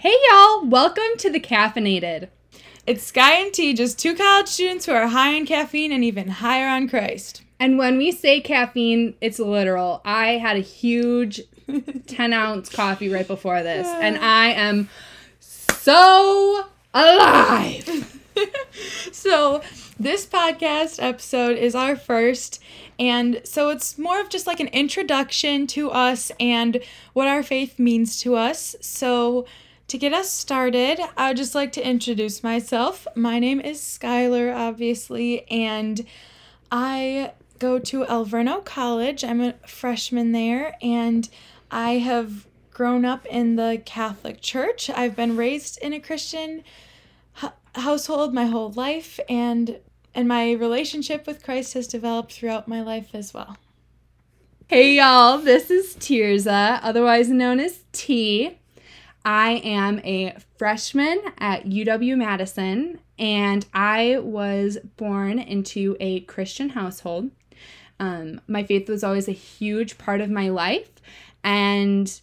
Hey y'all, welcome to the Caffeinated. It's Sky and T, just two college students who are high on caffeine and even higher on Christ. And when we say caffeine, it's literal. I had a huge 10 ounce coffee right before this, and I am so alive. so, this podcast episode is our first, and so it's more of just like an introduction to us and what our faith means to us. So, to get us started, I would just like to introduce myself. My name is Skylar, obviously, and I go to Alverno College. I'm a freshman there, and I have grown up in the Catholic Church. I've been raised in a Christian h- household my whole life, and and my relationship with Christ has developed throughout my life as well. Hey y'all, this is Tirza, otherwise known as T. I am a freshman at UW Madison, and I was born into a Christian household. Um, my faith was always a huge part of my life, and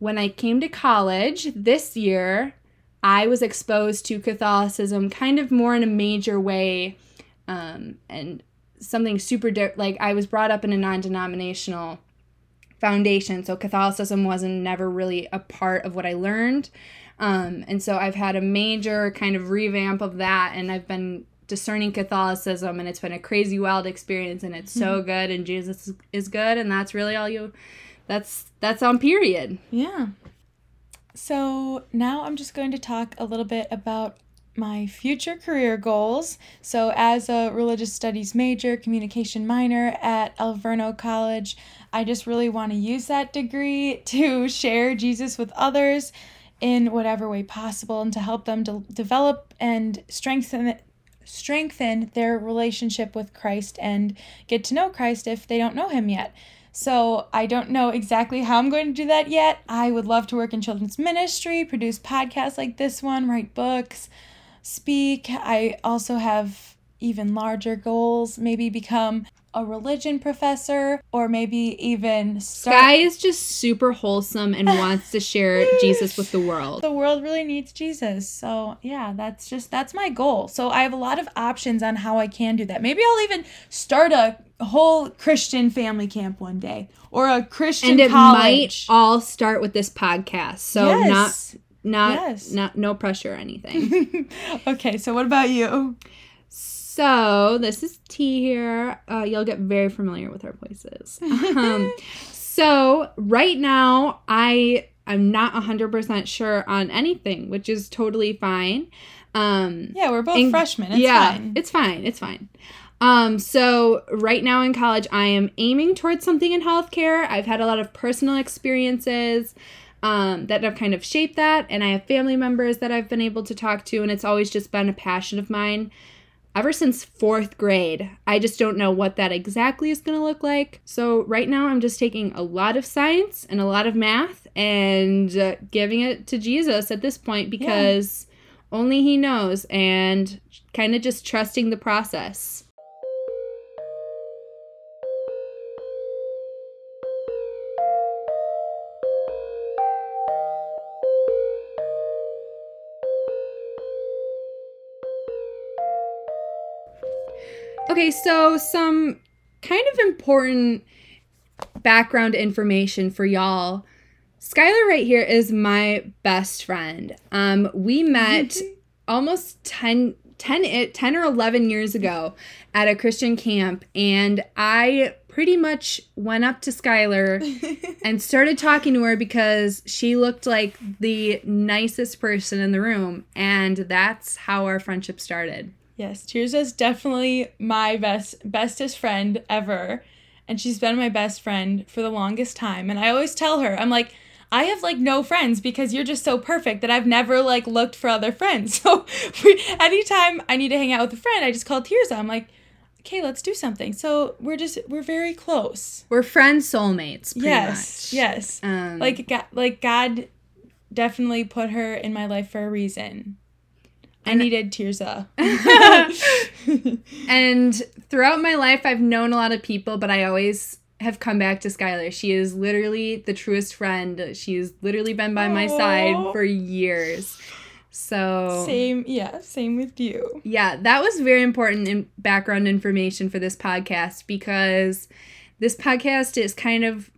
when I came to college this year, I was exposed to Catholicism kind of more in a major way, um, and something super di- like I was brought up in a non-denominational foundation. So Catholicism wasn't never really a part of what I learned. Um, and so I've had a major kind of revamp of that, and I've been discerning Catholicism, and it's been a crazy, wild experience, and it's so good, and Jesus is good, and that's really all you. That's that's on period. Yeah. So now I'm just going to talk a little bit about my future career goals. So, as a religious studies major, communication minor at Alverno College, I just really want to use that degree to share Jesus with others in whatever way possible and to help them to develop and strengthen strengthen their relationship with Christ and get to know Christ if they don't know him yet. So, I don't know exactly how I'm going to do that yet. I would love to work in children's ministry, produce podcasts like this one, write books, speak. I also have even larger goals, maybe become a religion professor or maybe even start Sky is just super wholesome and wants to share Jesus with the world. the world really needs Jesus. So, yeah, that's just that's my goal. So, I have a lot of options on how I can do that. Maybe I'll even start a whole Christian family camp one day or a Christian And it college. might all start with this podcast. So Yes. not not Yes. not no pressure or anything. okay, so what about you? So this is T here. Uh, you'll get very familiar with our voices. Um, so right now, I am not hundred percent sure on anything, which is totally fine. Um, Yeah, we're both and- freshmen. It's yeah, fine. it's fine. It's fine. Um, so right now in college, I am aiming towards something in healthcare. I've had a lot of personal experiences um, that have kind of shaped that, and I have family members that I've been able to talk to, and it's always just been a passion of mine ever since fourth grade. I just don't know what that exactly is going to look like. So right now, I'm just taking a lot of science and a lot of math and uh, giving it to Jesus at this point because only He knows, and kind of just trusting the process. Okay, so some kind of important background information for y'all. Skylar right here is my best friend. Um, we met almost 10, 10, 10 or 11 years ago at a Christian camp, and I pretty much went up to Skylar and started talking to her because she looked like the nicest person in the room, and that's how our friendship started. Yes, Tirza's definitely my best bestest friend ever. And she's been my best friend for the longest time. And I always tell her, I'm like, I have like no friends because you're just so perfect that I've never like looked for other friends. So we, anytime I need to hang out with a friend, I just call Tirza. I'm like, okay, let's do something. So we're just we're very close. We're friends, soulmates. Pretty yes, much. yes. Um, Like God, like God definitely put her in my life for a reason. I needed Tirza. and throughout my life, I've known a lot of people, but I always have come back to Skylar. She is literally the truest friend. She's literally been by my side for years. So Same, yeah, same with you. yeah, that was very important in background information for this podcast because this podcast is kind of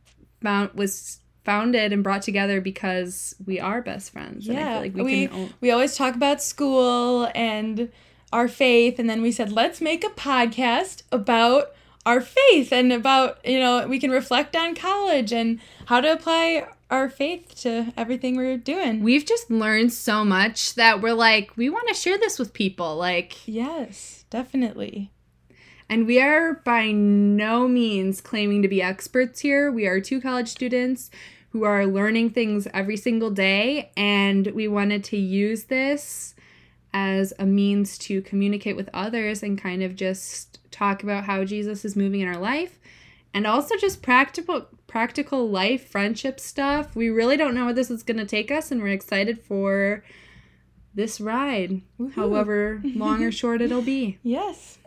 found was founded and brought together because we are best friends. and I Yeah, feel like we, we- o- We always talk about school and our faith, and then we said, let's make a podcast about our faith and about, you know, we can reflect on college and how to apply our faith to everything we're doing. We've just learned so much that we're like, we want to share this with people. Like, yes, definitely. And we are by no means claiming to be experts here. We are two college students who are learning things every single day, and we wanted to use this as a means to communicate with others and kind of just talk about how Jesus is moving in our life and also just practical practical life friendship stuff. We really don't know where this is going to take us and we're excited for this ride, Woohoo. however long or short it'll be. Yes.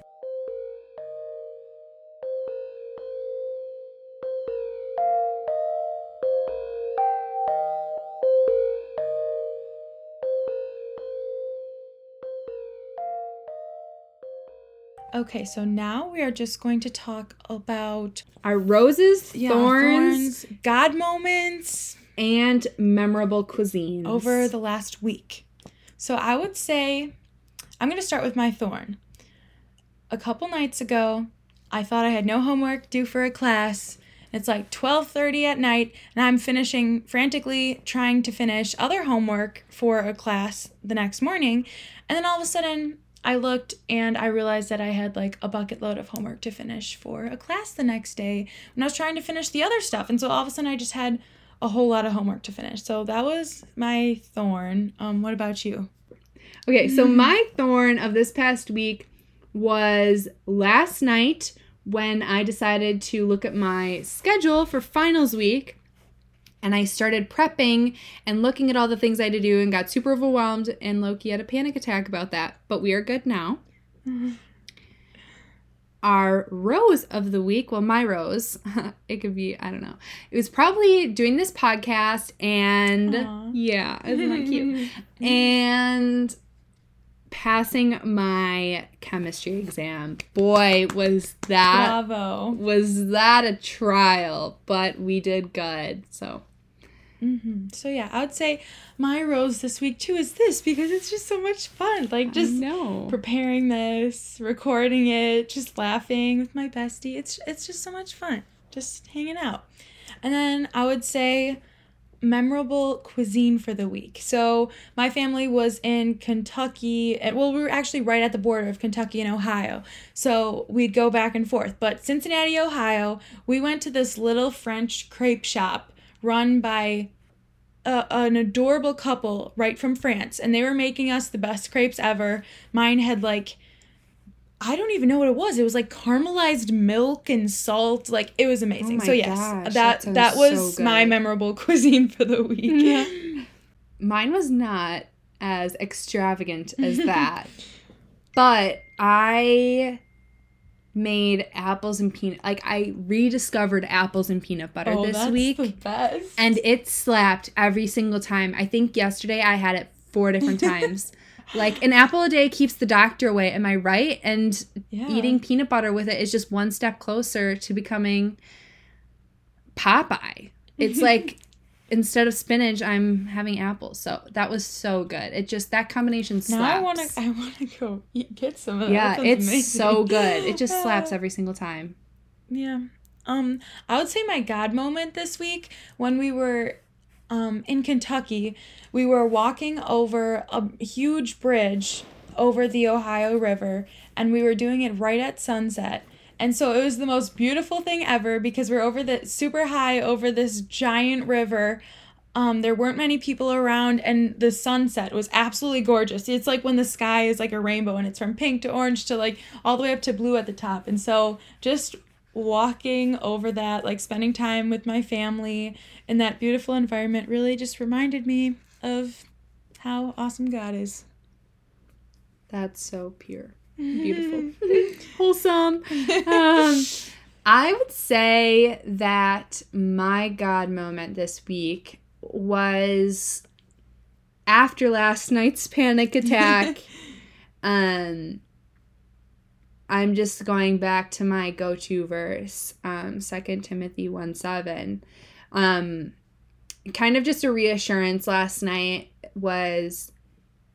Okay, so now we are just going to talk about Our roses, yeah, thorns, thorns, God moments, and memorable cuisines. over the last week. So I would say I'm going to start with my thorn. A couple nights ago, I thought I had no homework due for a class. It's like 12:30 at night and I'm finishing frantically trying to finish other homework for a class the next morning. And then all of a sudden, I looked and I realized that I had like a bucket load of homework to finish for a class the next day when I was trying to finish the other stuff. And so all of a sudden I just had a whole lot of homework to finish. So that was my thorn. Um, what about you? Okay, so my thorn of this past week was last night when I decided to look at my schedule for finals week and I started prepping and looking at all the things I had to do and got super overwhelmed and low key had a panic attack about that. But we are good now. Mm-hmm. Our rose of the week, well, my rose, it could be, I don't know. It was probably doing this podcast and Aw. yeah, isn't that cute? and passing my chemistry exam. Boy, was that Bravo. was that a trial, but we did good. So, hmm So yeah, I would say my rose this week too is this because it's just so much fun. Like just preparing this, recording it, just laughing with my bestie. It's it's just so much fun. Just hanging out. And then I would say memorable cuisine for the week. So my family was in Kentucky and well we were actually right at the border of Kentucky and Ohio. So we'd go back and forth. But Cincinnati, Ohio, we went to this little French crepe shop run by a, an adorable couple right from France, and they were making us the best crepes ever. Mine had like, I don't even know what it was. It was like caramelized milk and salt. Like it was oh amazing. Oh so yes, gosh, that that that, was so my memorable cuisine for the week. Mine was not as extravagant as that. but I made apples and peanut like I rediscovered apples and peanut butter oh, this week. the best. and it slapped every single time. I think yesterday I had it four different times. Like an apple a day keeps the doctor away, am I right? And yeah. eating peanut butter with it is just one step closer to becoming Popeye. It's like instead of spinach, I'm having apples. So that was so good. It just that combination slaps. Now I want to. I want to go eat, get some of that. yeah, That it's amazing. so good. It just slaps every single time. Yeah. Um, I would say my God moment this week when we were um, in Kentucky, we were walking over a huge bridge over the Ohio River, and we were doing it right at sunset. And so it was the most beautiful thing ever because we're over the super high over this giant river. Um, there weren't many people around, and the sunset was absolutely gorgeous. It's like when the sky is like a rainbow, and it's from pink to orange to like all the way up to blue at the top. And so just walking over that, like spending time with my family in that beautiful environment, really just reminded me of how awesome God is. That's so pure. Beautiful. Wholesome. Um, I would say that my God moment this week was after last night's panic attack. um, I'm just going back to my go-to verse, um, 2 Timothy 1 7. Um, kind of just a reassurance last night was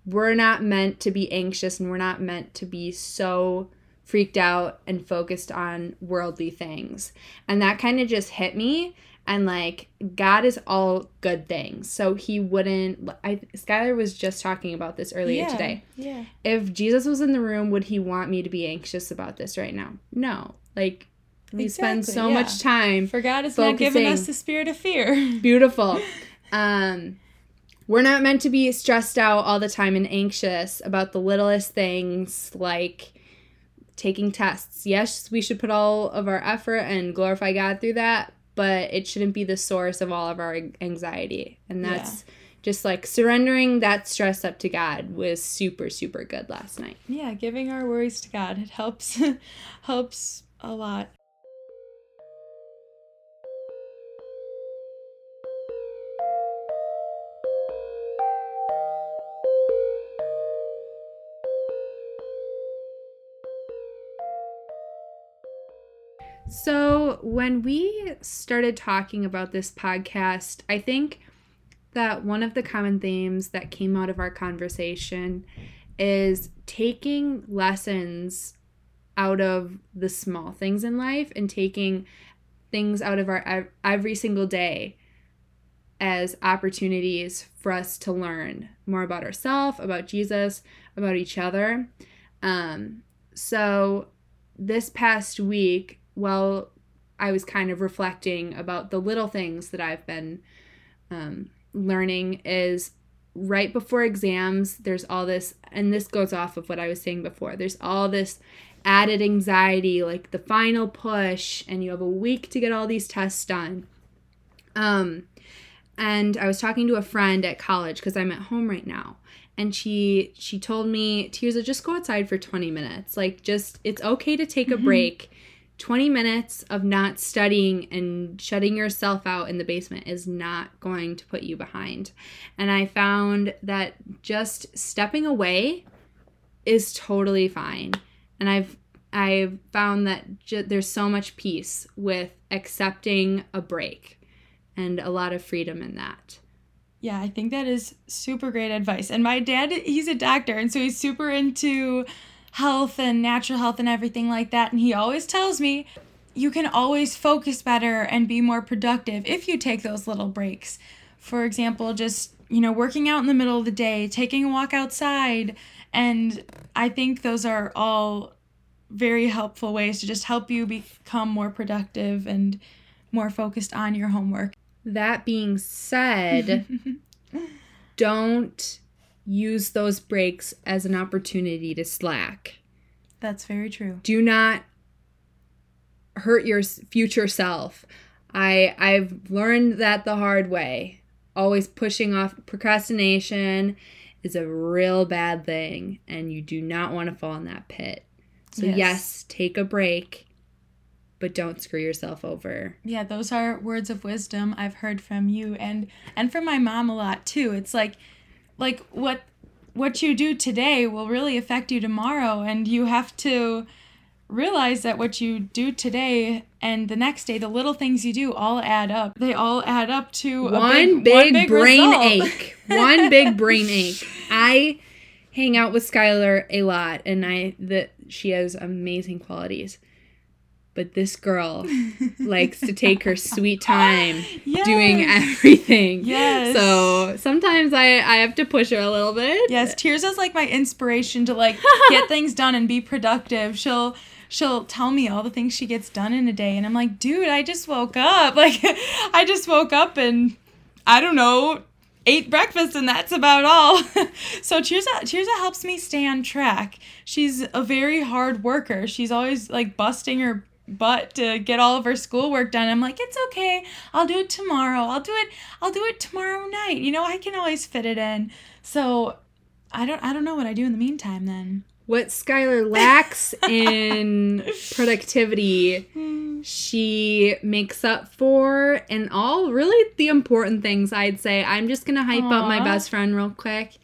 we're not meant to be anxious and we're not meant to be so freaked out and focused on worldly things. And that kind of just hit me. And like, God is all good things. So he wouldn't. I, Skylar was just talking about this earlier yeah, today. Yeah. If Jesus was in the room, would he want me to be anxious about this right now? No. Like, we spend so yeah. much time For God has not given us the spirit of fear. Beautiful. Um, we're not meant to be stressed out all the time and anxious about the littlest things like taking tests. Yes, we should put all of our effort and glorify God through that, but it shouldn't be the source of all of our anxiety. And that's just like surrendering that stress up to God was super, super good last night. Yeah, giving our worries to God. It helps helps a lot. So, when we started talking about this podcast, I think that one of the common themes that came out of our conversation is taking lessons out of the small things in life and taking things out of our every single day as opportunities for us to learn more about ourselves, about Jesus, about each other. Um, so, this past week, while I was kind of reflecting about the little things that I've been um, learning, is right before exams, there's all this, and this goes off of what I was saying before, there's all this added anxiety, like the final push, and you have a week to get all these tests done. Um, and I was talking to a friend at college because I'm at home right now, and she she told me, Tirza, just go outside for 20 minutes. Like, just it's okay to take a break. 20 minutes of not studying and shutting yourself out in the basement is not going to put you behind. And I found that just stepping away is totally fine. And I've I've found that ju- there's so much peace with accepting a break and a lot of freedom in that. Yeah, I think that is super great advice. And my dad, he's a doctor, and so he's super into health and natural health and everything like that. And he always tells me you can always focus better and be more productive if you take those little breaks. For example, just, you know, working out in the middle of the day, taking a walk outside. And I think those are all very helpful ways to just help you become more productive and more focused on your homework. That being said, don't use those breaks as an opportunity to slack. That's very true. Do not hurt your future self. I I've learned that the hard way. Always pushing off procrastination is a real bad thing and you do not want to fall in that pit. So Yes. yes, take a break, but don't screw yourself over. Yeah, those are words of wisdom I've heard from you and and from my mom a lot too. It's like like what what you do today will really affect you tomorrow and you have to realize that what you do today and the next day the little things you do all add up. They all add up to a one big, big, one big brain result. ache. One big brain ache. I hang out with Skylar a lot and I that she has amazing qualities. But this girl likes to take her sweet time doing everything. Yes. So sometimes I, I have to push her a little bit. Yes, Tears is like my inspiration to like get things done and be productive. She'll she'll tell me all the things she gets done in a day and I'm like, "Dude, I just woke up." Like I just woke up and I don't know, ate breakfast and that's about all. so Tirza Tirza helps me stay on track. She's a very hard worker. She's always like busting her butt to get all of her schoolwork done. I'm like, it's okay. I'll do it tomorrow. I'll do it. I'll do it tomorrow night. You know, I can always fit it in. So I don't I don't know what I do in the meantime then. what Skylar lacks in productivity, she makes up for and all really the important things I'd say. I'm just gonna hype up my best friend real quick.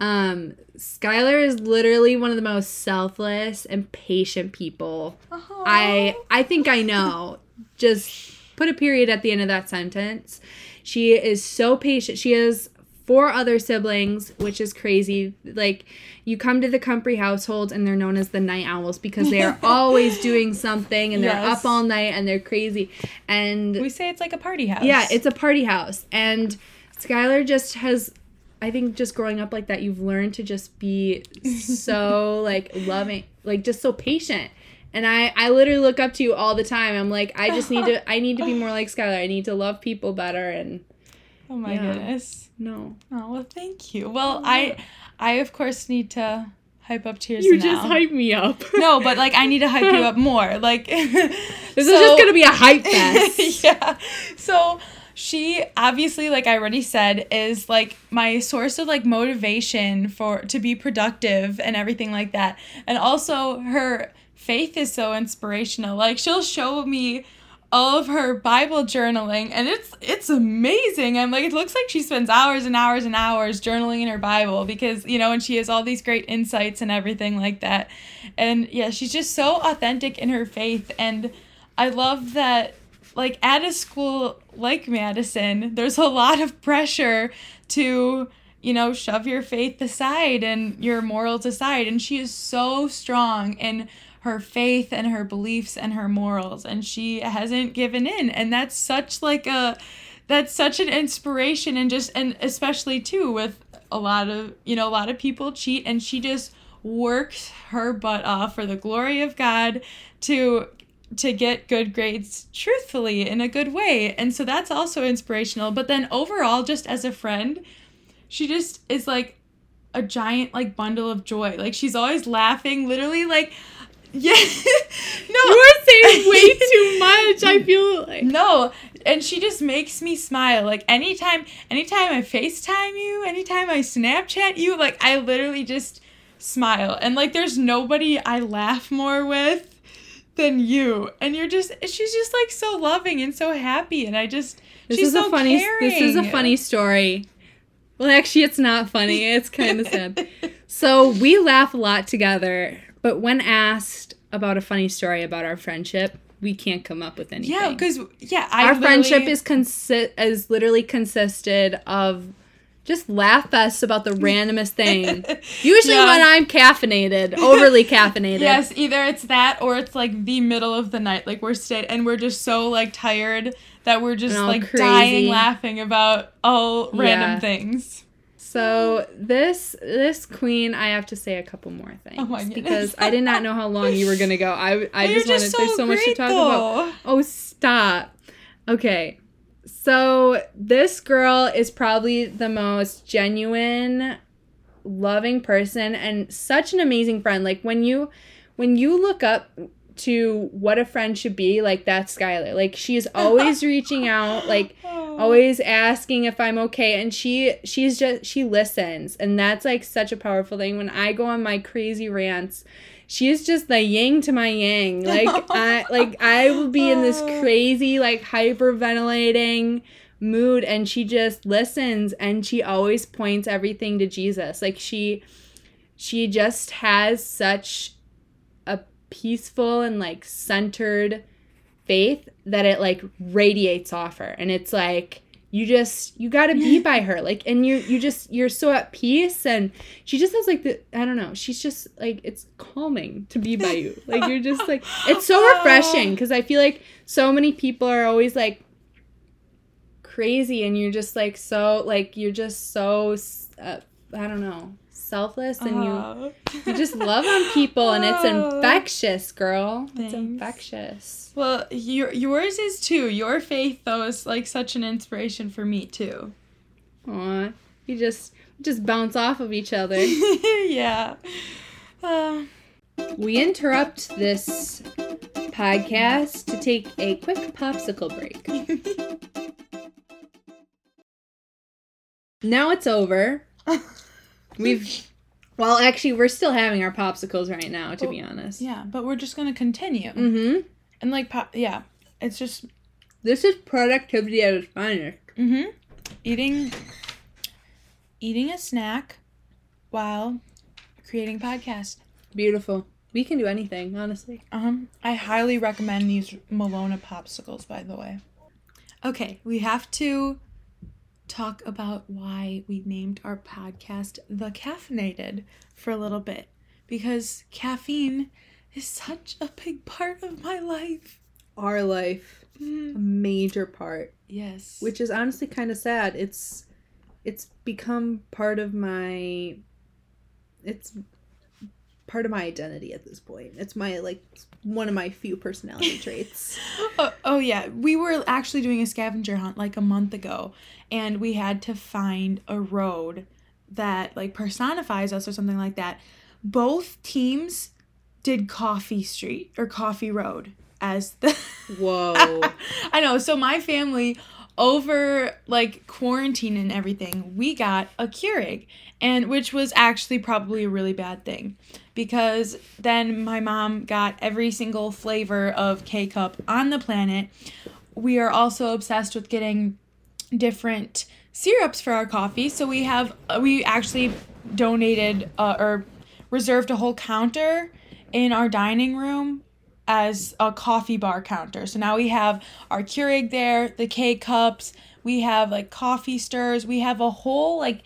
Um, Skylar is literally one of the most selfless and patient people I I think I know. Just put a period at the end of that sentence. She is so patient. She has four other siblings, which is crazy. Like you come to the Compre household and they're known as the night owls because they are always doing something and they're Yes. up all night and they're crazy. And we say it's like a party house. yeah, it's a party house. And Skylar just has I think just growing up like that, you've learned to just be so like loving, like just so patient. And I, I literally look up to you all the time. I'm like, I just need to, I need to be more like Skylar. I need to love people better. And Oh my Yeah. goodness. no, Oh well, thank you. Well, oh, I, I of course need to hype up Tears. you now. just hype me up. No, but like I need to hype you up more. Like this is just gonna be a hype fest. yeah. So she obviously, like I already said, is like my source of like motivation for to be productive and everything like that. And also her faith is so inspirational. Like she'll show me all of her Bible journaling and it's it's amazing. I'm like it looks like she spends hours and hours and hours journaling in her Bible because you know and she has all these great insights and everything like that. And yeah, she's just so authentic in her faith and I love that like at a school like Madison, there's a lot of pressure to, you know, shove your faith aside and your morals aside. And she is so strong in her faith and her beliefs and her morals. And she hasn't given in. And that's such like a that's such an inspiration and just and especially too with a lot of you know, a lot of people cheat and she just works her butt off for the glory of God to to get good grades truthfully in a good way. And so that's also inspirational. But then overall, just as a friend, she just is like a giant like bundle of joy. Like she's always laughing, literally like yeah. no. You are saying way too much. I feel like No, and she just makes me smile. Like anytime anytime I FaceTime you, anytime I Snapchat you, like I literally just smile. And like there's nobody I laugh more with than you. And you're just she's just like so loving and so happy and I just this she's is so a funny. caring. This is a funny story. Well, actually, it's not funny. It's kind of sad. So we laugh a lot together, but when asked about a funny story about our friendship, we can't come up with anything. Yeah, because yeah, I our friendship is consi- is literally consisted of just laugh fest about the randomest thing. Usually Yeah. when I'm caffeinated, overly caffeinated. Yes, either it's that or it's like the middle of the night. Like we're staying and we're just so like tired that we're just like crazy. dying laughing about all random Yeah. things. So this this queen, I have to say a couple more things Oh my because I did not know how long you were gonna go. I I just wanted there's so much to talk about. Oh, stop. Okay. So, this girl is probably the most genuine, loving person and such an amazing friend. Like when you when you look up to what a friend should be, like that's Skylar. Like she's always reaching out, like Oh. always asking if I'm okay and she she's just she listens and that's like such a powerful thing when I go on my crazy rants she's just the yin to my yang. Like I like I will be in this crazy like hyperventilating mood and she just listens and she always points everything to Jesus. Like she she just has such a peaceful and like centered faith that it like radiates off her. And it's like you just you got to be by her like and you you just you're so at peace and she just has like the i don't know she's just like it's calming to be by you. Like you're just like it's so refreshing because i feel like so many people are always like crazy and you're just like so like you're just so uh, i don't know selfless and you you just love on people and it's infectious, girl. It's infectious. Well, your yours is too. Your faith though is like such an inspiration for me too. Aw. You just just bounce off of each other. yeah. Uh, we interrupt this podcast to take a quick popsicle break. Now it's over. We've Well, actually, we're still having our popsicles right now, to Well, be honest. Yeah, but we're just gonna continue. Mm-hmm. And like, pop, yeah, it's just This is productivity at its finest. mm-hmm. eating, eating a snack, while creating podcast. Beautiful. We can do anything, honestly. Um, I highly recommend these Malona popsicles. By the way. Okay, we have to talk about why we named our podcast The Caffeinated for a little bit because caffeine is such a big part of my life. Our life, Mm, a major part, Yes. which is honestly kind of sad. It's, it's become part of my, it's part of my identity at this point. It's my like one of my few personality traits. oh, oh yeah, we were actually doing a scavenger hunt like a month ago, and we had to find a road that like personifies us or something like that. Both teams did Coffee Street or Coffee Road as the Whoa. I know. So my family over like quarantine and everything, we got a Keurig and which was actually probably a really bad thing because then my mom got every single flavor of K-cup on the planet. We are also obsessed with getting different syrups for our coffee. So we have we actually donated uh, or reserved a whole counter in our dining room as a coffee bar counter. So now we have our Keurig there, the K cups, we have like coffee stirs, we have a whole like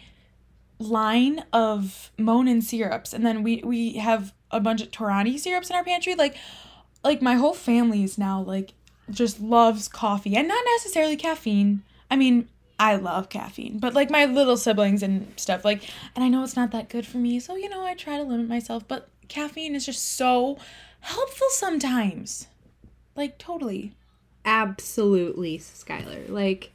line of Monin syrups, and then we we have a bunch of Torani syrups in our pantry. Like like my whole family is now like just loves coffee and not necessarily caffeine. I mean, I love caffeine, but like my little siblings and stuff like and I know it's not that good for me, so you know, I try to limit myself, but caffeine is just so helpful sometimes. Like totally. Absolutely, Skylar. Like,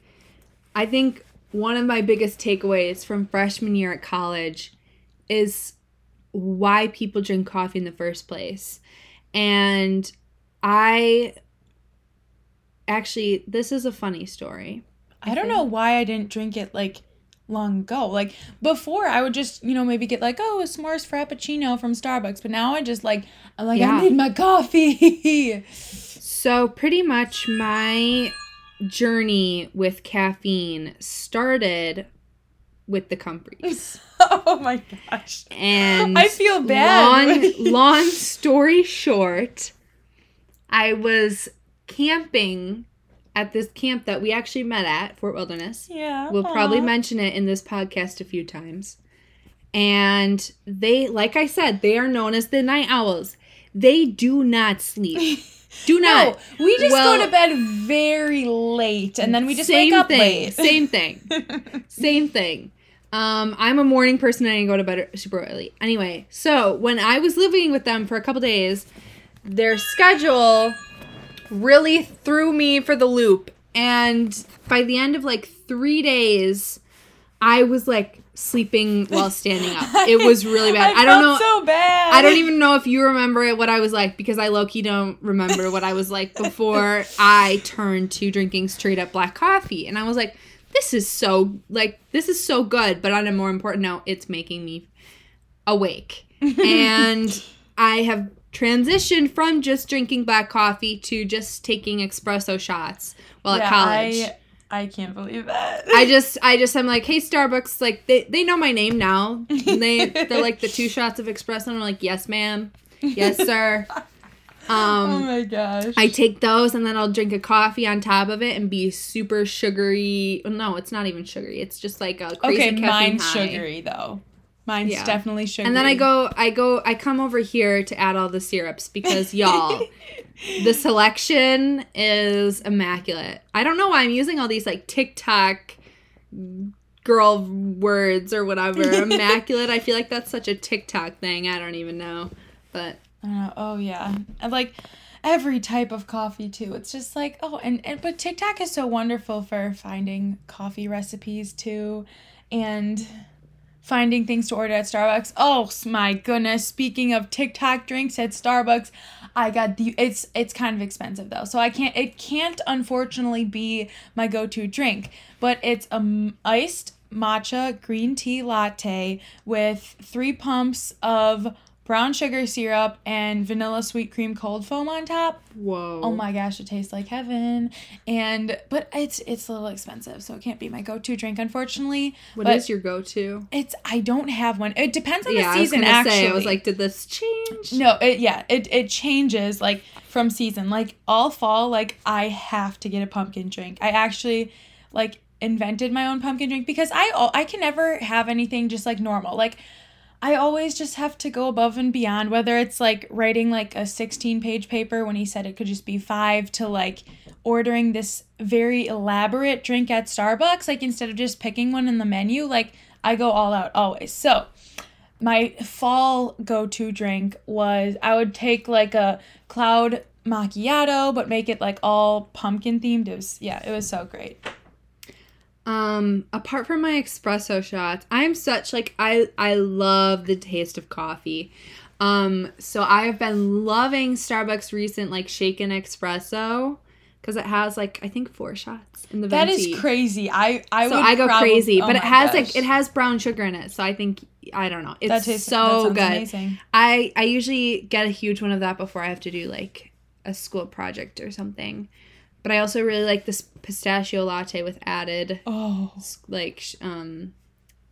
I think one of my biggest takeaways from freshman year at college is why people drink coffee in the first place. And I actually, this is a funny story. I don't know why I didn't drink it like long ago. Like before I would just, you know, maybe get like, oh, a s'mores frappuccino from Starbucks, but now I just like I'm like Yeah. I need my coffee. So, pretty much my journey with caffeine started with the Comfreys. oh my gosh. And I feel bad. Long, long story short, I was camping at this camp that we actually met at Fort Wilderness. Yeah. We'll probably mention it in this podcast a few times. And they, like I said, they are known as the night owls. They do not sleep. Do not. No, we just Well- go to bed very late and then we just Same wake up thing. late. Same thing. Same thing. Um, I'm a morning person and I go to bed super early. Anyway, so when I was living with them for a couple days, their schedule really threw me for the loop. And by the end of like three days, I was like sleeping while standing up. It was really bad. I, don't know. so bad. I don't even know if you remember it, what I was like because I low key don't remember what I was like before I turned to drinking straight up black coffee. And I was like, this is so like this is so good, but on a more important note, it's making me awake. and I have transitioned from just drinking black coffee to just taking espresso shots while Yeah, at college. I, I can't believe that. I just, I just, I'm like, hey, Starbucks, like they, they know my name now. And they, they're like the two shots of espresso, and I'm like, yes, ma'am, yes, sir. oh Um, my gosh. I take those, and then I'll drink a coffee on top of it, and be super sugary. No, it's not even sugary. It's just like a crazy okay, mine's high. sugary though. Mine's Yeah. definitely sugary. And then I go, I go, I come over here to add all the syrups because y'all, the selection is immaculate. I don't know why I'm using all these like TikTok girl words or whatever. immaculate. I feel like that's such a TikTok thing. I don't even know. But oh yeah, and like every type of coffee too. It's just like oh, and, and but TikTok is so wonderful for finding coffee recipes too, and finding things to order at Starbucks. Oh my goodness! Speaking of TikTok drinks at Starbucks, I got the it's it's kind of expensive though, so I can't it can't unfortunately be my go to drink, but it's a m- iced matcha green tea latte with three pumps of brown sugar syrup and vanilla sweet cream cold foam on top. Whoa. Oh my gosh, it tastes like heaven. And but it's it's a little expensive, so it can't be my go-to drink unfortunately. What but is your go-to? It's I don't have one. It depends on yeah, the season I was actually. say. I was like, did this change? No, it yeah, it it changes like from season. Like all fall, like I have to get a pumpkin drink. I actually like invented my own pumpkin drink because I I can never have anything just like normal. Like I always just have to go above and beyond whether it's like writing like a 16 page paper when he said it could just be 5 to like ordering this very elaborate drink at Starbucks like instead of just picking one in the menu like I go all out always. So, my fall go-to drink was I would take like a cloud macchiato but make it like all pumpkin themed. It was yeah, it was so great. Um, apart from my espresso shots, I'm such like I I love the taste of coffee. Um, so I have been loving Starbucks recent like shaken espresso because it has like I think four shots in the That venti. is crazy. I I so would I go probab- crazy, oh but it has gosh. like it has brown sugar in it. So I think I don't know. It's that tastes so that good. Amazing. I I usually get a huge one of that before I have to do like a school project or something. But I also really like this pistachio latte with added Oh, like um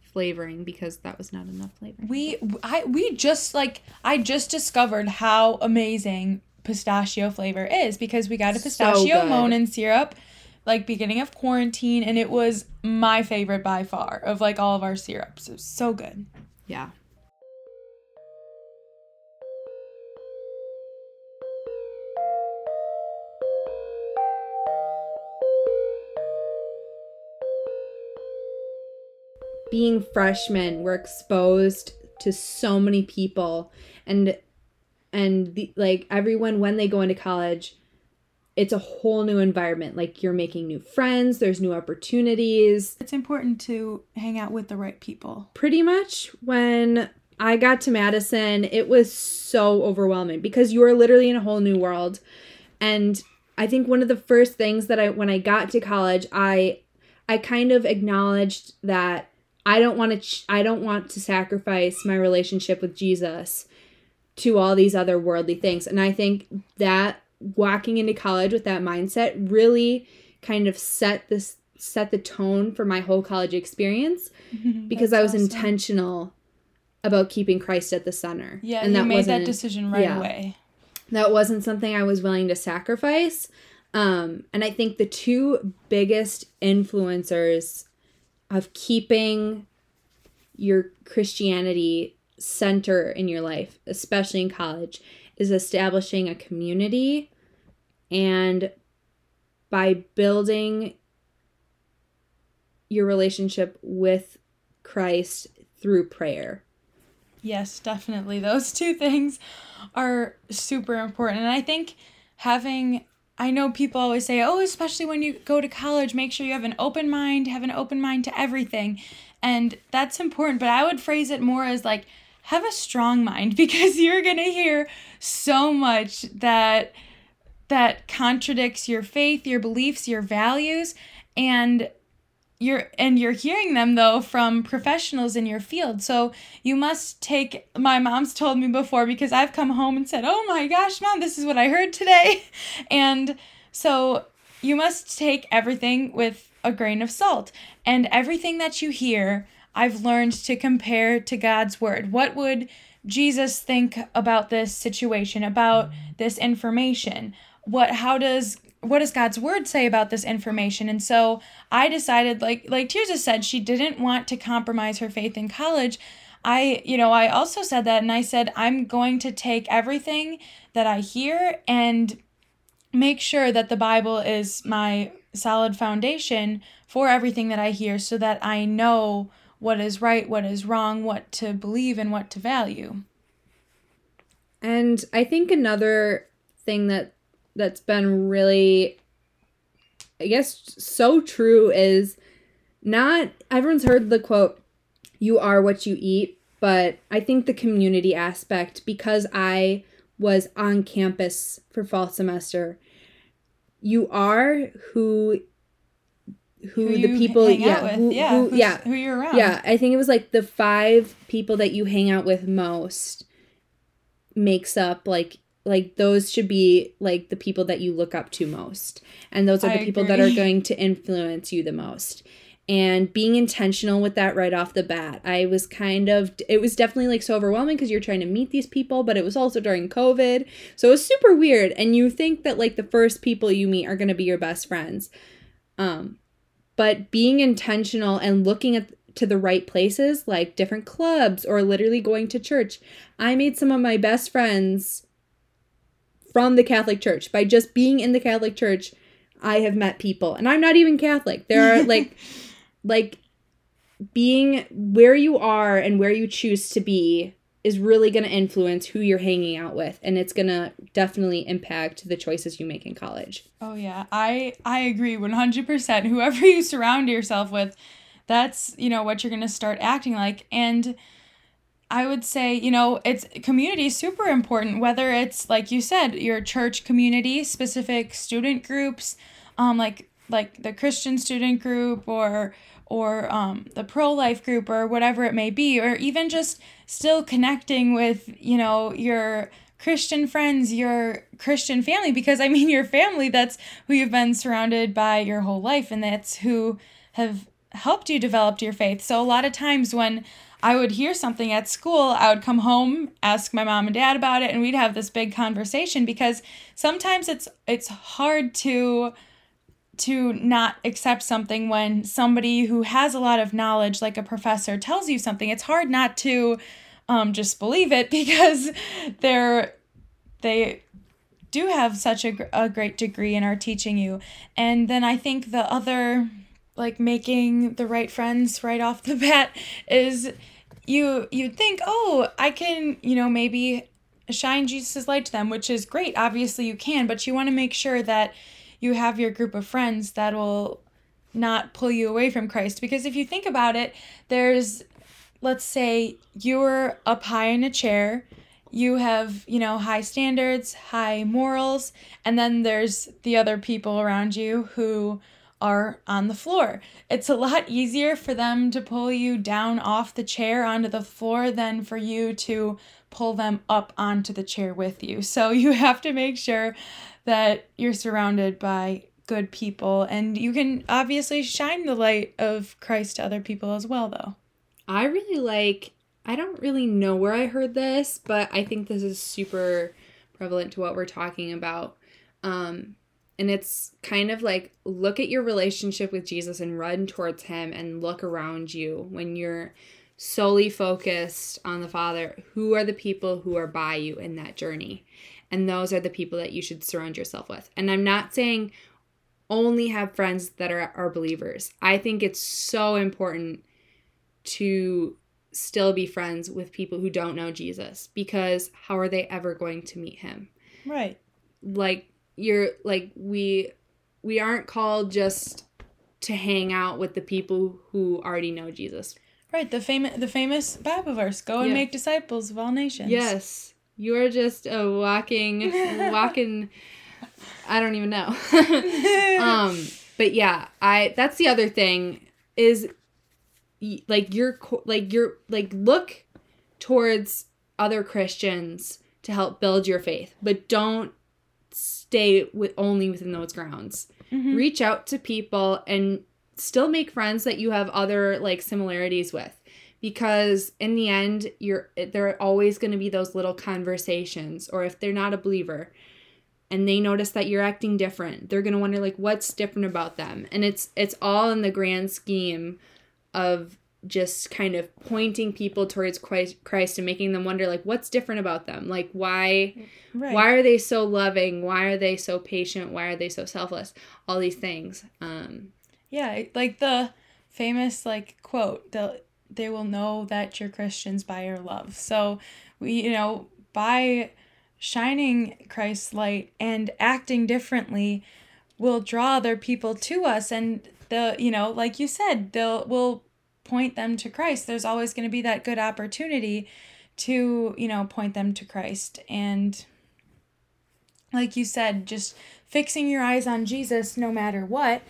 flavoring because that was not enough flavoring. we I we just like I just discovered how amazing pistachio flavor is because we got a pistachio good. monin syrup like beginning of quarantine and it was my favorite by far of like all of our syrups. It was so good. Yeah. Being freshmen, we're exposed to so many people and and the, like everyone when they go into college it's a whole new environment like you're making new friends there's new opportunities It's important to hang out with the right people. pretty much when I got to Madison, it was so overwhelming because you are literally in a whole new world. And I think one of the first things that I when I got to college, I I kind of acknowledged that I don't want to ch- I don't want to sacrifice my relationship with Jesus to all these other worldly things. And I think that walking into college with that mindset really kind of set this set the tone for my whole college experience because I was awesome. intentional about keeping Christ at the center. Yeah, and you that made that decision right yeah. away. that wasn't something I was willing to sacrifice. Um, and I think the two biggest influencers of keeping your Christianity center in your life, especially in college, is establishing a community and by building your relationship with Christ through prayer. Yes, definitely. Those two things are super important. And I think having, I know people always say, oh, especially when you go to college, make sure you have an open mind, have an open mind to everything. And that's important. But I would phrase it more as like, have a strong mind because you're going to hear so much that that contradicts your faith, your beliefs, your values and you're and you're hearing them though from professionals in your field. So you must take my mom's told me before because i've come home and said oh my gosh mom this is what i heard today. And so you must take everything with a grain of salt. And everything that you hear i've learned to compare to god's word. What would jesus think about this situation about this information? What how does what does God's word say about this information? And so I decided like like Tirza said she didn't want to compromise her faith in college. I you know, I also said that and I said I'm going to take everything that I hear and make sure that the Bible is my solid foundation for everything that I hear so that I know what is right, what is wrong, what to believe and what to value. And I think another thing that that's been really I guess so true is not everyone's heard the quote you are what you eat, but I think the community aspect because I was on campus for fall semester you are who who, Who the people hang yeah out with. who, yeah, who- yeah who you're around. yeah i think it was like the five people that you hang out with most makes up like like those should be like the people that you look up to most. And those are the I people that are going to influence you the most. And being intentional with that right off the bat. I was kind of it was definitely like so overwhelming because you're trying to meet these people but it was also during covid. So it was super weird. And you think that like the first people you meet are going to be your best friends. Um but being intentional and looking at to the right places like different clubs or literally going to church. I made some of my best friends from the catholic church. By just being in the catholic church i have met people. And i'm not even catholic. There are like like being where you are and where you choose to be is really going to influence who you're hanging out with. And it's going to definitely impact the choices you make in college. Oh yeah, I I agree 100%. Whoever you surround yourself with, that's, you know, what you're going to start acting like. And I would say, you know, it's community is super important whether it's like you said, your church community, specific student groups, um like like the Christian student group or or um, the pro life group or whatever it may be, or even just still connecting with, you know, your Christian friends, your Christian family, because I mean, your family, that's who you've been surrounded by your whole life, and that's who have helped you develop your faith. So, a lot of times when I would hear something at school, I would come home, ask my mom and dad about it, and we'd have this big conversation because sometimes it's it's hard to to not accept something when somebody who has a lot of knowledge like a professor tells you something. It's hard not to um, just believe it because they're they do have such a, a great degree and are teaching you. And then i think the other like making the right friends right off the bat is you you'd think oh i can you know maybe shine jesus light to them which is great obviously you can but you want to make sure that you have your group of friends that will not pull you away from Christ. Because if you think about it, there's, let's say, you're up high in a chair, you have, you know, high standards, high morals, and then there's the other people around you who are on the floor. It's a lot easier for them to pull you down off the chair onto the floor than for you to pull them up onto the chair with you. So you have to make sure that you're surrounded by good people and you can obviously shine the light of Christ to other people as well though. I really like I don't really know where I heard this, but I think this is super prevalent to what we're talking about. Um and it's kind of like look at your relationship with Jesus and run towards him and look around you when you're solely focused on the Father. Who are the people who are by you in that journey? And those are the people that you should surround yourself with. And I'm not saying only have friends that are, are believers. I think it's so important to still be friends with people who don't know Jesus because how are they ever going to meet him? Right. Like you're like we we aren't called just to hang out with the people who already know Jesus. Right, the famous the famous Bible verse, go and Yeah. make disciples of all nations. Yes. You are just a walking walking I don't even know. um but yeah, I that's the other thing is like you're like you're like look towards other Christians to help build your faith, but don't stay with only within those grounds. Mhm. Reach out to people and still make friends that you have other like similarities with because in the end you're there are always going to be those little conversations or if they're not a believer and they notice that you're acting different they're going to wonder like what's different about them and it's it's all in the grand scheme of just kind of pointing people towards Christ, Christ and making them wonder like what's different about them like why Right. why are they so loving why are they so patient why are they so selfless all these things um Yeah, like the famous like quote, the they will know that you're Christians by your love. So we, you know, by shining Christ's light and acting differently will draw other people to us and the you know, like you said, they'll will point them to Christ. There's always going to be that good opportunity to, you know, point them to Christ and like you said, just fixing your eyes on Jesus no matter what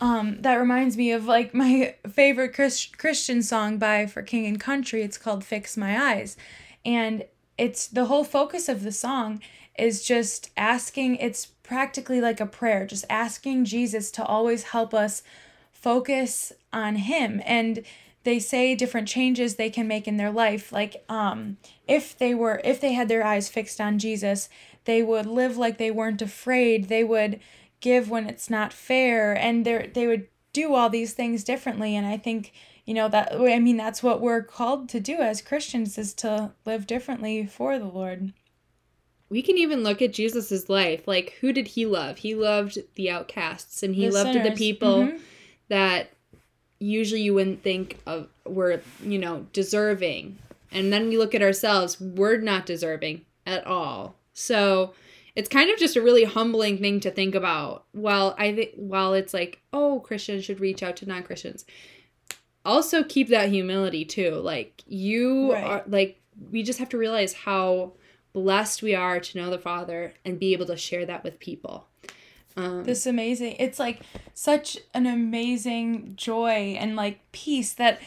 um, that reminds me of like my favorite Chris- Christian song by For King and Country. It's called Fix My Eyes. And it's the whole focus of the song is just asking, it's practically like a prayer, just asking Jesus to always help us focus on Him. And they say different changes they can make in their life. Like um if they were if they had their eyes fixed on Jesus they would live like they weren't afraid. They would give when it's not fair. And they they would do all these things differently. And i think you know that i mean that's what we're called to do as christians is to live differently for the lord. We can even look at jesus's life. Like who did he love? He loved the outcasts and he The loved the sinners. people Mhm. That usually you wouldn't think of were you know deserving. And then we look at ourselves we're not deserving at all. So it's kind of just a really humbling thing to think about. While i think while it's like oh christians should reach out to non-christians. Also keep that humility too. Like you Right. are like we just have to realize how blessed we are to know the father and be able to share that with people um, this amazing it's like such an amazing joy and like peace that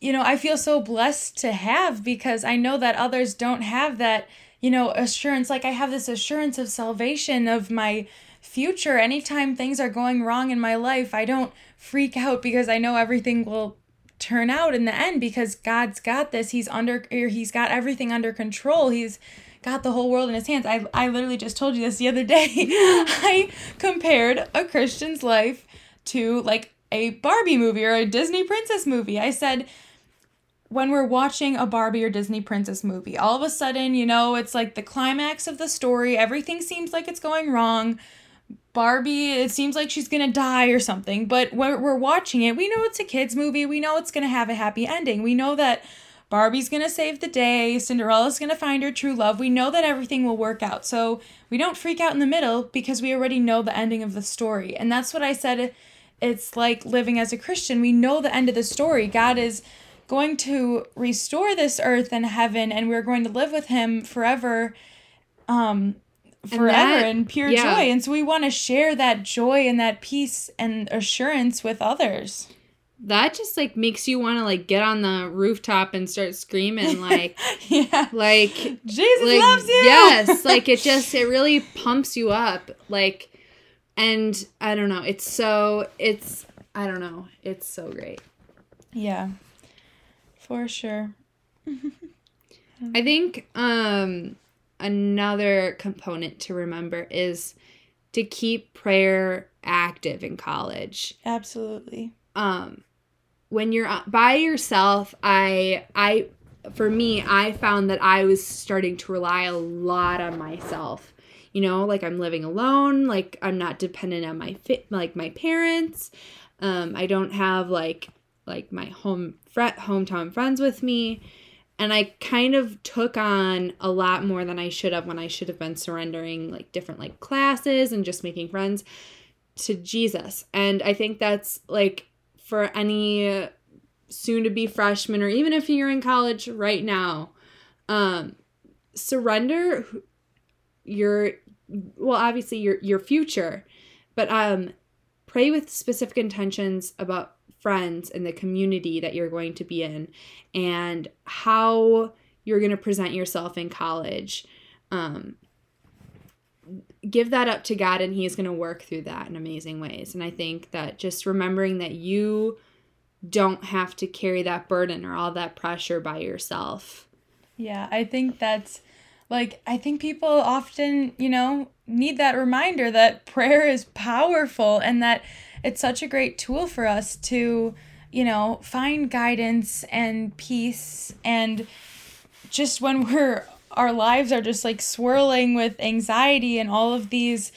you know i feel so blessed to have because i know that others don't have that you know assurance. Like i have this assurance of salvation of my future. Anytime things are going wrong in my life i don't freak out because i know everything will turn out in the end because god's got this. He's under or he's got everything under control. He's got the whole world in his hands. I, I literally just told you this the other day. I compared a Christian's life to like a Barbie movie or a Disney princess movie. I said, when we're watching a Barbie or Disney princess movie, all of a sudden, you know, it's like the climax of the story. Everything seems like it's going wrong. Barbie, it seems like she's gonna die or something, but when we're watching it, we know it's a kid's movie. We know it's gonna have a happy ending. We know that Barbie's gonna save the day, Cinderella's gonna find her true love. We know that everything will work out. So we don't freak out in the middle because we already know the ending of the story. And that's what I said. It's like living as a Christian. We know the end of the story. God is going to restore this earth and heaven, and we're going to live with Him forever. Um, forever that- in pure yeah. joy. And so we want to share that joy and that peace and assurance with others. That just like makes you want to like get on the rooftop and start screaming like yeah. like Jesus like loves you. yes like it just it really pumps you up like and i don't know it's so it's i don't know it's so great yeah. For sure. i think um another component to remember is to keep prayer active in college Absolutely. um when you're uh, by yourself i i for me i found that i was starting to rely a lot on myself. You know like i'm living alone like i'm not dependent on my fit like my parents. Um i don't have like like my home fr- hometown friends with me. And i kind of took on a lot more than i should have when i should have been surrendering like different like classes and just making friends to jesus. And i think that's like for any soon to be freshman or even if you're in college right now um surrender your well obviously your your future but um pray with specific intentions about friends and the community that you're going to be in and how you're going to present yourself in college um give that up to God and he's going to work through that in amazing ways. And I think that just remembering that you don't have to carry that burden or all that pressure by yourself. Yeah, I think that's like I think people often, you know, need that reminder that prayer is powerful and that it's such a great tool for us to, you know, find guidance and peace and just when we're our lives are just like swirling with anxiety and all of these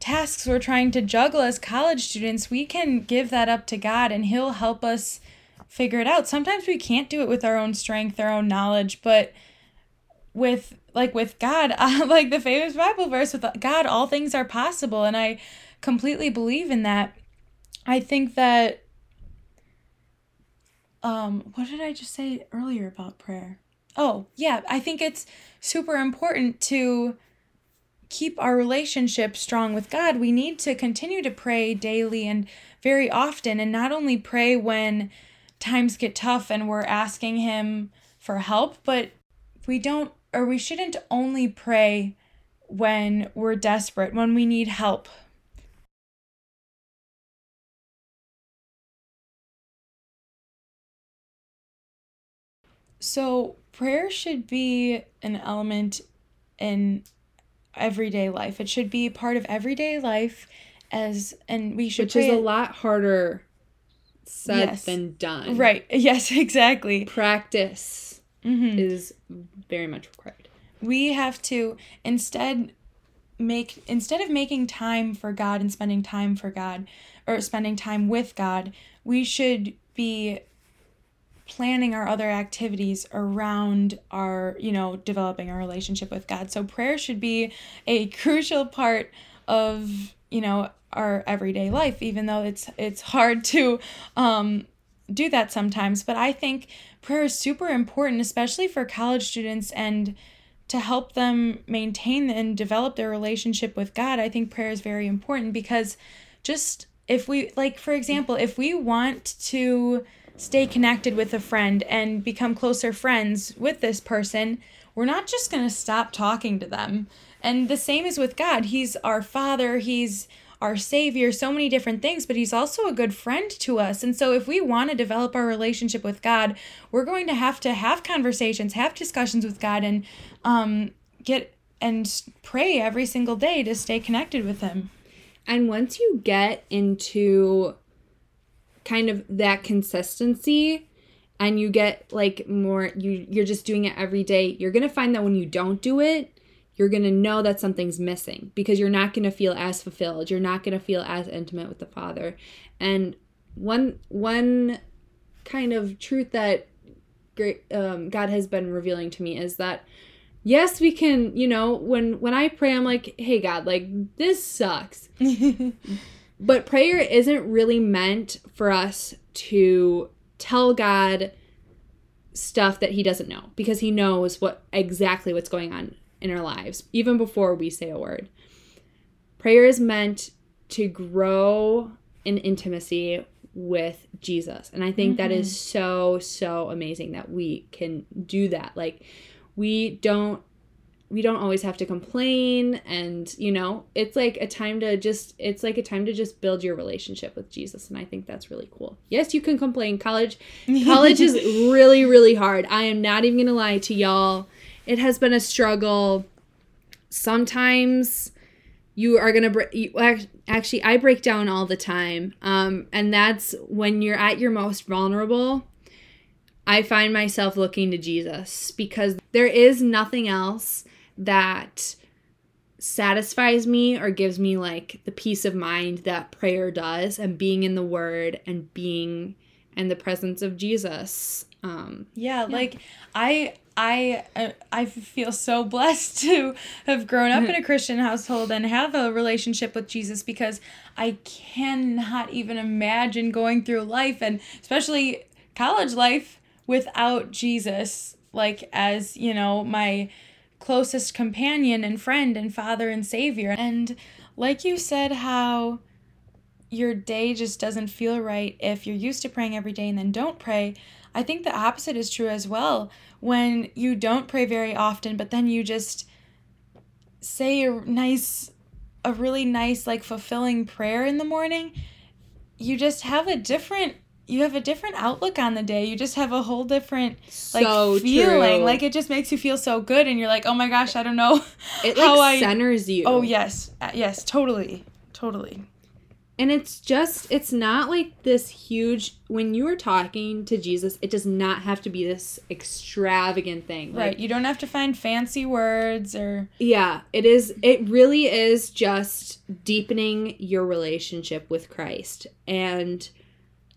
tasks we're trying to juggle as college students, we can give that up to God and He'll help us figure it out. Sometimes we can't do it with our own strength, our own knowledge, but with like with God, like the famous Bible verse with God, all things are possible, and I completely believe in that. I think that um what did I just say earlier about prayer? Oh, yeah, I think it's super important to keep our relationship strong with God. We need to continue to pray daily and very often and not only pray when times get tough and we're asking him for help, but we don't or we shouldn't only pray when we're desperate, when we need help. So, prayer should be an element in everyday life. It should be part of everyday life as and we should Which is a lot harder said Yes. than done. Right. Yes, exactly. Practice Mhm. is very much required. we have to instead make instead of making time for God and spending time for God or spending time with God, we should be planning our other activities around our, you know, developing a relationship with God. So prayer should be a crucial part of, you know, our everyday life even though it's it's hard to um do that sometimes, but I think prayer is super important especially for college students and to help them maintain and develop their relationship with God, I think prayer is very important because just if we, like, for example, if we want to stay connected with a friend and become closer friends with this person, we're not just going to stop talking to them. And the same is with God. He's our Father, He's our Savior, so many different things, but He's also a good friend to us. And so, if we want to develop our relationship with God, we're going to have to have conversations, have discussions with God, and um, get and pray every single day to stay connected with Him. And once you get into kind of that consistency and you get like more you you're just doing it every day, you're to find that when you don't do it, you're to know that something's missing because you're not to feel as fulfilled. You're not to feel as intimate with the Father. And one one kind of truth that great um, God has been revealing to me is that yes, we can, you know, when when I pray I'm like, "Hey God, like this sucks." But prayer isn't really meant for us to tell God stuff that he doesn't know because he knows what exactly what's going on in our lives even before we say a word. Prayer is meant to grow in intimacy with Jesus. And I think that is mm-hmm. so so amazing that we can do that. Like we don't we don't always have to complain. And you know it's like a time to just it's like a time to just build your relationship with jesus. And i think that's really cool. Yes you can complain. College college is really really hard. I am not even gonna lie to y'all. It has been a struggle. Sometimes you are gonna break actually i break down all the time. Um, and that's when you're at your most vulnerable I find myself looking to Jesus because there is nothing else that satisfies me or gives me like the peace of mind that prayer does and being in the word and being in the presence of Jesus. Um Yeah, like I I uh, I feel so blessed to have grown up in a Christian household and have a relationship with Jesus because I cannot even imagine going through life and especially college life without Jesus like as, you know, my closest companion and friend and father and savior. And like you said how your day just doesn't feel right if you're used to praying every day and then don't pray. I think the opposite is true as well. When you don't pray very often, but then you just say a nice, a really nice, like fulfilling prayer in the morning, you just have a different. You have a different outlook on the day. You just have a whole different like so feeling. true. Like it just makes you feel so good, and you're like, oh my gosh, I don't know it how like I. centers you. Oh yes, Uh, yes, totally, totally. And it's just, it's not like this huge, when you are talking to Jesus, it does not have to be this extravagant thing. Like, Right. You don't have to find fancy words or Yeah, it is. It really is just deepening your relationship with Christ. And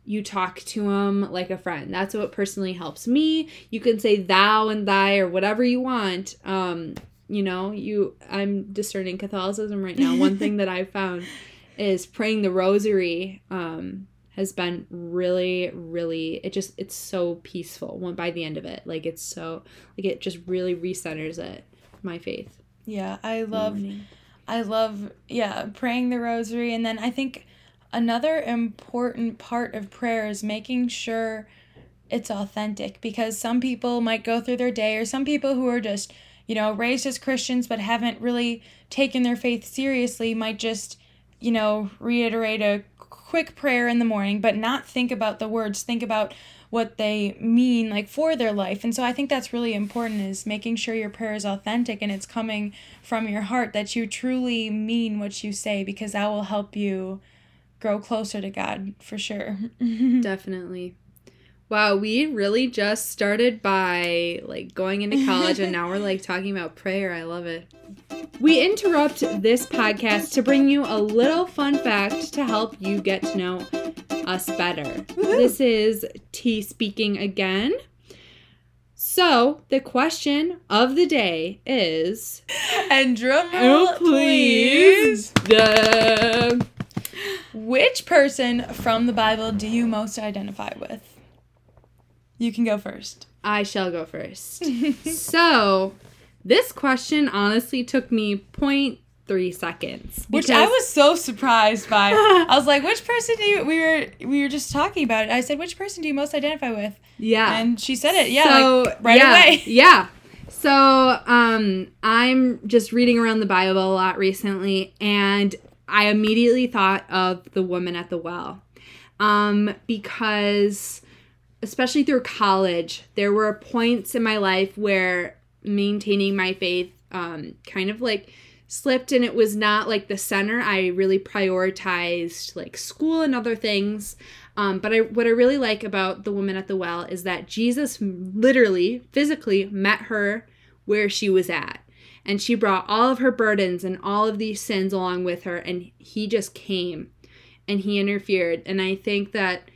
you talk to him like a friend. That's what personally helps me. You can say thou and thy or whatever you want. Um, you know, you I'm discerning Catholicism right now. One thing that I've found is praying the rosary um has been really really it just it's so peaceful when by the end of it like it's so like it just really recenters it my faith yeah, I love. I love yeah, praying the rosary and then I think another important part of prayer is making sure it's authentic because some people might go through their day or some people who are just you know raised as christians but haven't really taken their faith seriously might just you know reiterate a quick prayer in the morning but not think about the words think about what they mean like for their life. And so i think that's really important is making sure your prayer is authentic and it's coming from your heart that you truly mean what you say because that will help you grow closer to god for sure Definitely. Wow, we really just started by like going into college and now we're like talking about prayer. I love it. We interrupt this podcast to bring you a little fun fact to help you get to know us better. This is T speaking again. So, the question of the day is and drum Oh, roll, please. Which person from the Bible do you most identify with? You can go first. I shall go first. so, this question honestly took me 0.3 seconds. Which I was so surprised by. I was like, which person do you we were we were just talking about it. I said, which person do you most identify with? yeah. And she said it. Yeah, so, like, right yeah, away. Yeah. So, um, I'm just reading around the Bible a lot recently, and I immediately thought of the woman at the well. Um, because especially through college, there were points in my life where maintaining my faith um, kind of like slipped and it was not like the center. I really prioritized like school and other things. Um, but I, what I really like about the woman at the well is that Jesus literally, physically met her where she was at. And she brought all of her burdens and all of these sins along with her. And he just came and he interfered. And I think that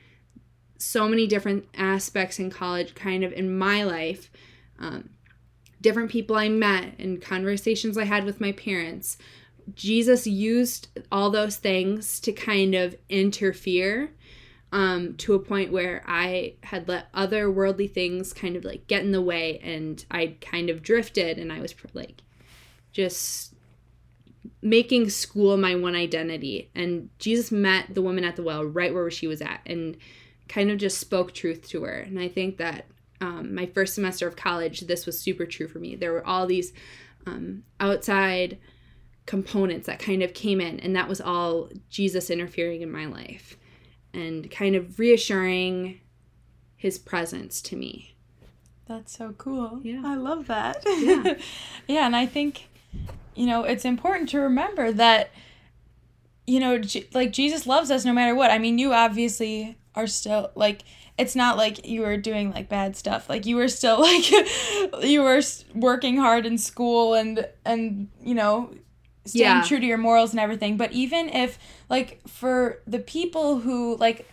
so many different aspects in college, kind of in my life, um, different people I met and conversations I had with my parents. Jesus used all those things to kind of interfere um, to a point where I had let other worldly things kind of like get in the way and I kind of drifted and I was like just making school my one identity. And Jesus met the woman at the well right where she was at and kind of just spoke truth to her. And I think that um, my first semester of college, this was super true for me. There were all these um, outside components that kind of came in, and that was all Jesus interfering in my life and kind of reassuring his presence to me. That's so cool. Yeah. I love that. Yeah. yeah, and I think you know, it's important to remember that you know, J- like Jesus loves us no matter what. I mean, you obviously are still like it's not like you were doing like bad stuff. Like you were still like you were working hard in school and and you know staying Yeah. true to your morals and everything. But even if like for the people who like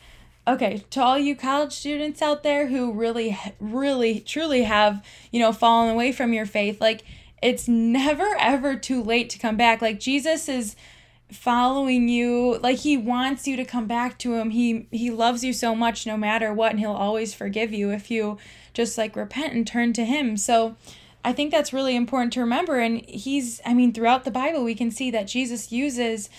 okay, to all you college students out there who really really truly have, you know, fallen away from your faith, like it's never ever too late to come back. Like Jesus is following you. Like he wants you to come back to him. He he loves you so much no matter what and he'll always forgive you if you just like repent and turn to him. So i think that's really important to remember. And he's i mean throughout the bible we can see that jesus uses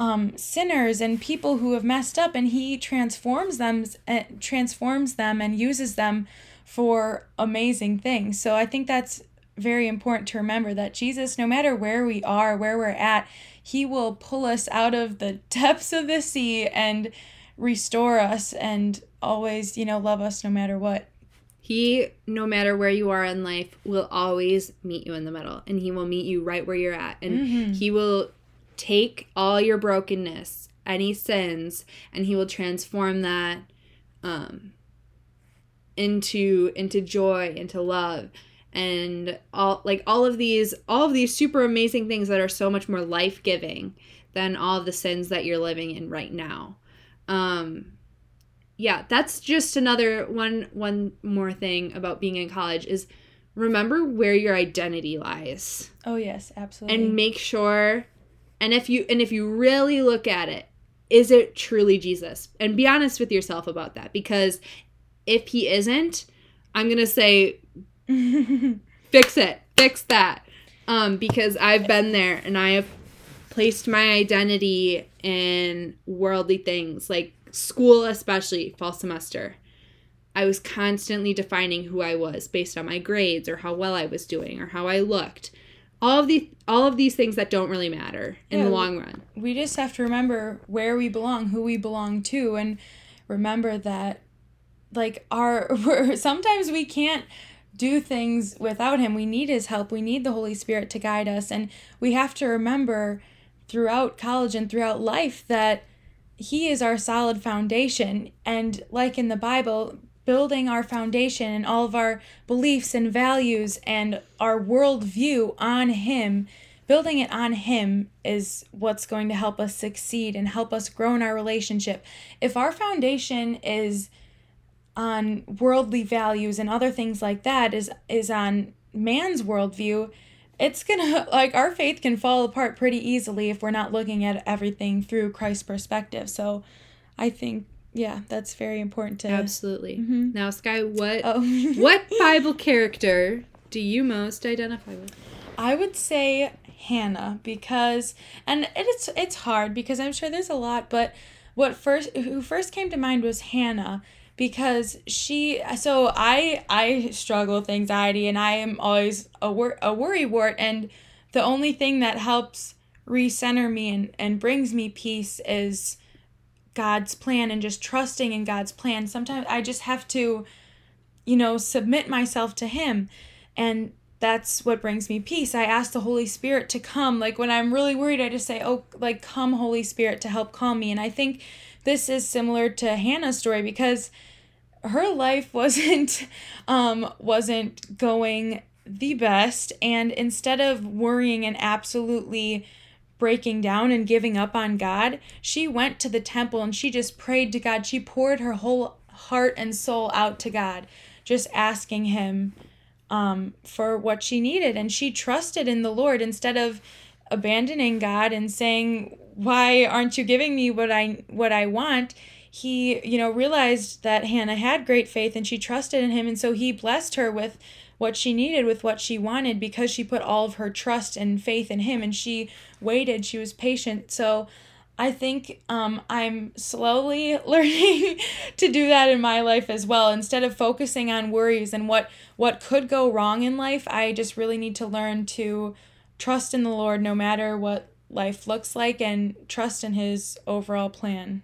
um, sinners and people who have messed up and he transforms them uh, transforms them and uses them for amazing things. So i think that's very important to remember that jesus no matter where we are where we're at he will pull us out of the depths of the sea and restore us and always, you know, love us no matter what. He, no matter where you are in life, will always meet you in the middle and he will meet you right where you're at. And Mhm. he will take all your brokenness, any sins, and he will transform that um, into into joy, into love. And all like all of these all of these super amazing things that are so much more life-giving than all of the sins that you're living in right now. Um yeah, that's just another one one more thing about being in college is remember where your identity lies Oh yes, absolutely. and make sure and if you and if you really look at it is it truly Jesus and be honest with yourself about that because if he isn't I'm going to say fix it fix that um because I've been there and I have placed my identity in worldly things, like school, especially fall semester. I was constantly defining who I was based on my grades or how well I was doing or how I looked. All of the all of these things that don't really matter in Yeah, the long run. we just have to remember where we belong, who we belong to, and remember that, like, our we're, sometimes we can't do things without Him. We need His help. We need the Holy Spirit to guide us, and we have to remember throughout college and throughout life that He is our solid foundation. And like in the Bible, building our foundation and all of our beliefs and values and our worldview on Him building it on him is what's going to help us succeed and help us grow in our relationship if our foundation is on worldly values and other things like that is is on man's worldview it's gonna like our faith can fall apart pretty easily if we're not looking at everything through christ's perspective so i think yeah that's very important to Absolutely. Mhm. Now, Sky, what oh what Bible character do you most identify with? I would say Hannah because and it's it's hard because I'm sure there's a lot, but what first who first came to mind was Hannah because she so I I struggle with anxiety and I am always a wor- a worry wart and the only thing that helps recenter me and, and brings me peace is God's plan and just trusting in God's plan. Sometimes I just have to you know submit myself to him and that's what brings me peace. I ask the Holy Spirit to come. Like when I'm really worried, I just say, "Oh, like come Holy Spirit to help calm me." And I think this is similar to Hannah's story because her life wasn't um wasn't going the best and instead of worrying and absolutely breaking down and giving up on God, she went to the temple and she just prayed to God. She poured her whole heart and soul out to God, just asking him um, for what she needed. And she trusted in the Lord instead of abandoning God and saying, Why aren't you giving me what I what I want? He, you know, realized that Hannah had great faith and she trusted in him. And so he blessed her with what she needed, with what she wanted, because she put all of her trust and faith in him and she waited, she was patient. So I think um, I'm slowly learning to do that in my life as well. Instead of focusing on worries and what what could go wrong in life, I just really need to learn to trust in the Lord no matter what life looks like and trust in His overall plan.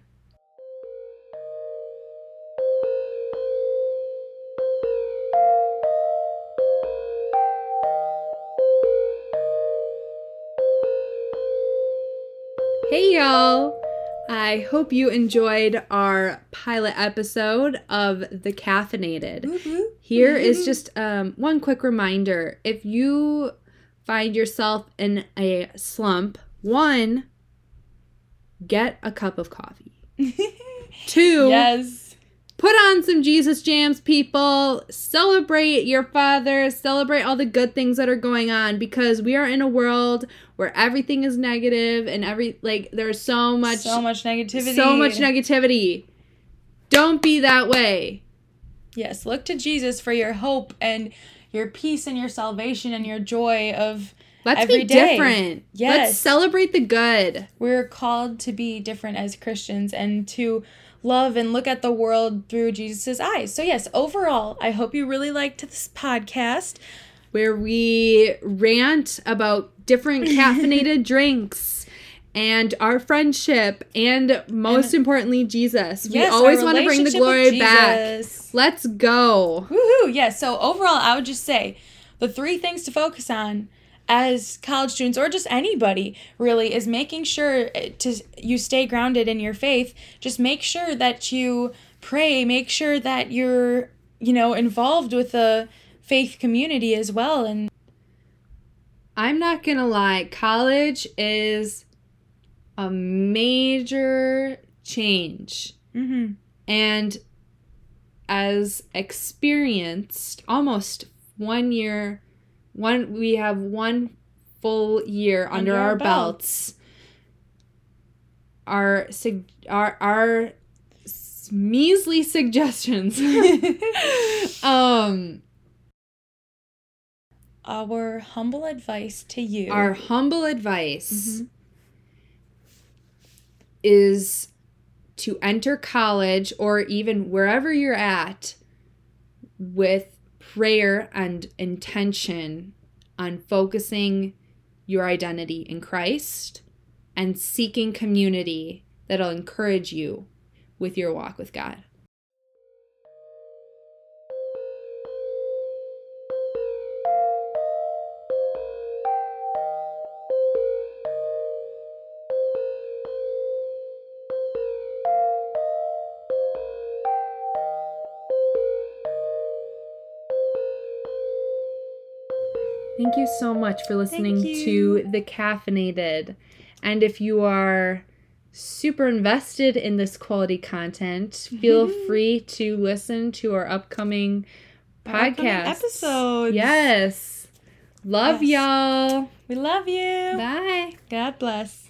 Hey y'all! I hope you enjoyed our pilot episode of The Caffeinated. Here is just um, one quick reminder. If you find yourself in a slump, one, get a cup of coffee. Two, yes. put on some Jesus jams, people. Celebrate your father. Celebrate all the good things that are going on because we are in a world where everything is negative and every like there's so much so much negativity. so much negativity. Don't be that way. Yes, look to Jesus for your hope and your peace and your salvation and your joy of Let's Every be day. different. Yes. Let's celebrate the good. we're called to be different as Christians and to love and look at the world through Jesus' eyes. So yes, overall, I hope you really liked this podcast. where we rant about different caffeinated drinks and our friendship and most importantly Jesus. We Yes, our always want to bring the glory back. Let's go. Woohoo! Yes. So overall, I would just say the three things to focus on as college students or just anybody really is making sure eh, to you stay grounded in your faith. Just make sure that you pray. Make sure that you're you know involved with the faith community as well. And I'm not going to lie, college is a major change. mm-hmm. And as experienced, almost one year, one we have one full year under, Under our, our belts. Our sug- our our measly suggestions. um, our humble advice to you. our humble advice. Mhm. is to enter college or even wherever you're at with prayer and intention on focusing your identity in Christ and seeking community that'll encourage you with your walk with God. Thank you so much for listening to The Caffeinated. And if you are super invested in this quality content, feel free to listen to our upcoming podcast episodes. Yes. Love Yes. y'all. We love you. Bye. God bless.